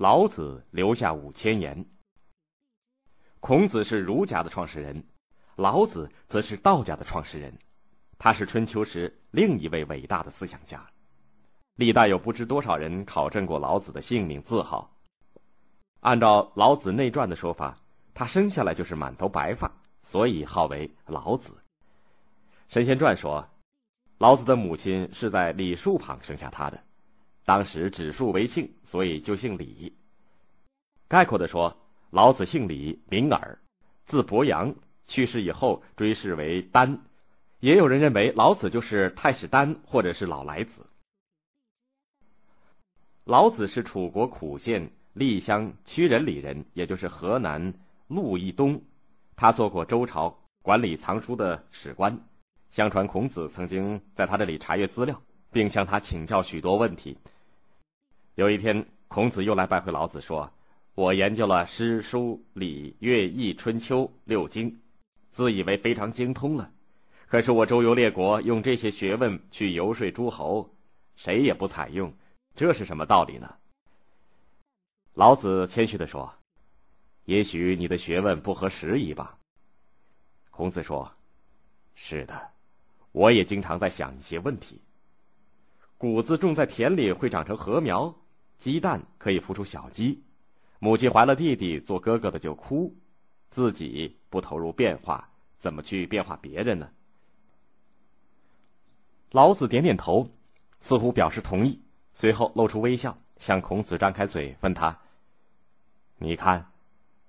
老子留下五千言。孔子是儒家的创始人，老子则是道家的创始人，他是春秋时另一位伟大的思想家。历代有不知多少人考证过老子的姓名字号。按照《老子内传》的说法，他生下来就是满头白发，所以号为老子。《神仙传》说，老子的母亲是在李树旁生下他的。当时指数为姓，所以就姓李。概括的说，老子姓李，名耳，字伯阳，去世以后追谥为丹。也有人认为老子就是太史丹，或者是老来子。老子是楚国苦县厉乡曲仁里人，也就是河南鹿邑东。他做过周朝管理藏书的史官。相传孔子曾经在他这里查阅资料，并向他请教许多问题。有一天，孔子又来拜会老子，说：“我研究了诗、书、礼、乐、易、春秋六经，自以为非常精通了。可是我周游列国，用这些学问去游说诸侯，谁也不采用，这是什么道理呢？”老子谦虚的说：“也许你的学问不合时宜吧。”孔子说：“是的，我也经常在想一些问题。谷子种在田里会长成禾苗。”鸡蛋可以孵出小鸡，母亲怀了弟弟做哥哥的就哭，自己不投入变化，怎么去变化别人呢？老子点点头，似乎表示同意，随后露出微笑，向孔子张开嘴，问他：“你看，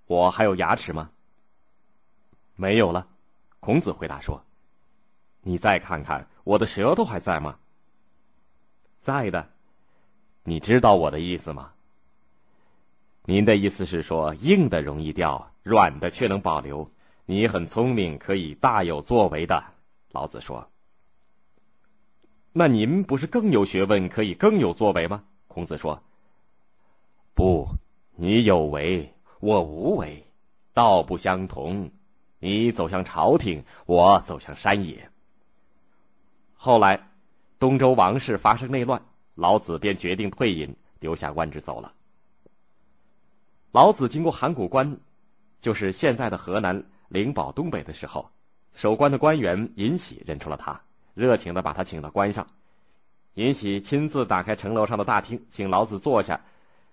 我还有牙齿吗？”“没有了。”孔子回答说。“你再看看，我的舌头还在吗？”“在的。”你知道我的意思吗？您的意思是说，硬的容易掉，软的却能保留。你很聪明，可以大有作为的。老子说：“那您不是更有学问，可以更有作为吗？”孔子说：“不，你有为，我无为，道不相同。你走向朝廷，我走向山野。”后来，东周王室发生内乱。老子便决定退隐，丢下官职走了。老子经过函谷关，就是现在的河南灵宝东北的时候，守关的官员尹喜认出了他，热情的把他请到关上。尹喜亲自打开城楼上的大厅，请老子坐下，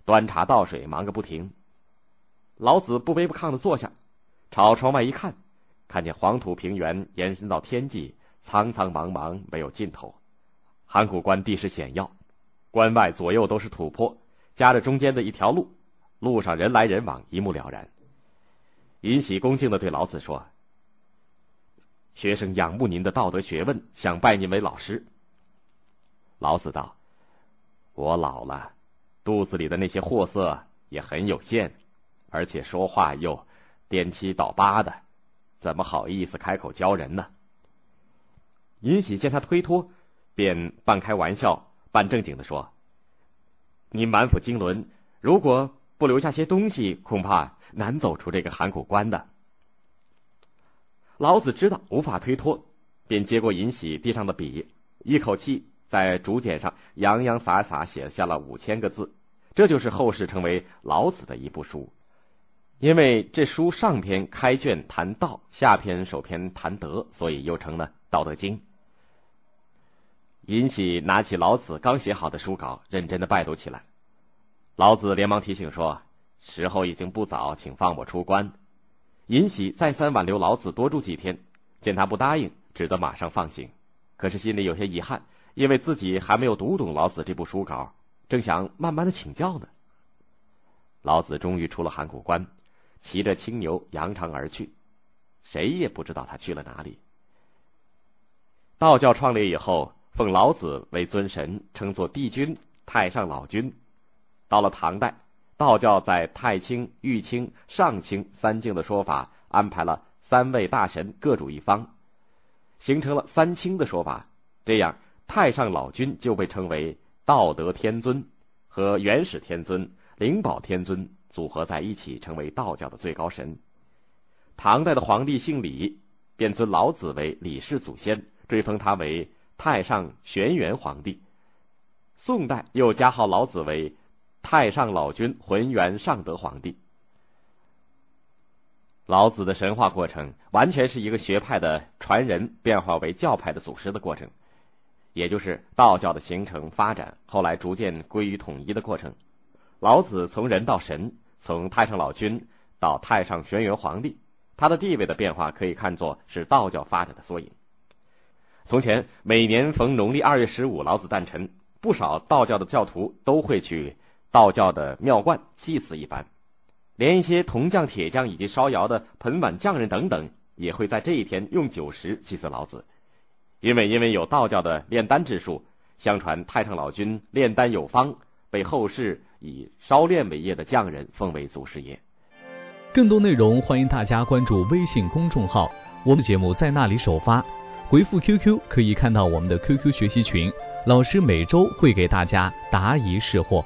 端茶倒水，忙个不停。老子不卑不亢的坐下，朝窗外一看，看见黄土平原延伸到天际，苍苍茫茫，没有尽头。函谷关地势险要。关外左右都是土坡，夹着中间的一条路，路上人来人往，一目了然。尹喜恭敬的对老子说：“学生仰慕您的道德学问，想拜您为老师。”老子道：“我老了，肚子里的那些货色也很有限，而且说话又颠七倒八的，怎么好意思开口教人呢？”尹喜见他推脱，便半开玩笑。半正经的说：“您满腹经纶，如果不留下些东西，恐怕难走出这个函谷关的。”老子知道无法推脱，便接过尹喜地上的笔，一口气在竹简上洋洋洒洒写下了五千个字。这就是后世称为老子的一部书，因为这书上篇开卷谈道，下篇首篇谈德，所以又成了《道德经》。尹喜拿起老子刚写好的书稿，认真的拜读起来。老子连忙提醒说：“时候已经不早，请放我出关。”尹喜再三挽留老子多住几天，见他不答应，只得马上放行。可是心里有些遗憾，因为自己还没有读懂老子这部书稿，正想慢慢的请教呢。老子终于出了函谷关，骑着青牛扬长而去，谁也不知道他去了哪里。道教创立以后。奉老子为尊神，称作帝君、太上老君。到了唐代，道教在太清、玉清、上清三境的说法，安排了三位大神各主一方，形成了三清的说法。这样，太上老君就被称为道德天尊，和元始天尊、灵宝天尊组合在一起，成为道教的最高神。唐代的皇帝姓李，便尊老子为李氏祖先，追封他为。太上玄元皇帝，宋代又加号老子为太上老君浑元上德皇帝。老子的神话过程，完全是一个学派的传人变化为教派的祖师的过程，也就是道教的形成发展，后来逐渐归于统一的过程。老子从人到神，从太上老君到太上玄元皇帝，他的地位的变化可以看作是道教发展的缩影。从前每年逢农历二月十五，老子诞辰，不少道教的教徒都会去道教的庙观祭祀一番。连一些铜匠、铁匠以及烧窑的盆碗匠人等等，也会在这一天用酒食祭祀老子，因为因为有道教的炼丹之术，相传太上老君炼丹有方，被后世以烧炼为业的匠人奉为祖师爷。更多内容欢迎大家关注微信公众号，我们节目在那里首发，回复 QQ 可以看到我们的 QQ 学习群，老师每周会给大家答疑释惑。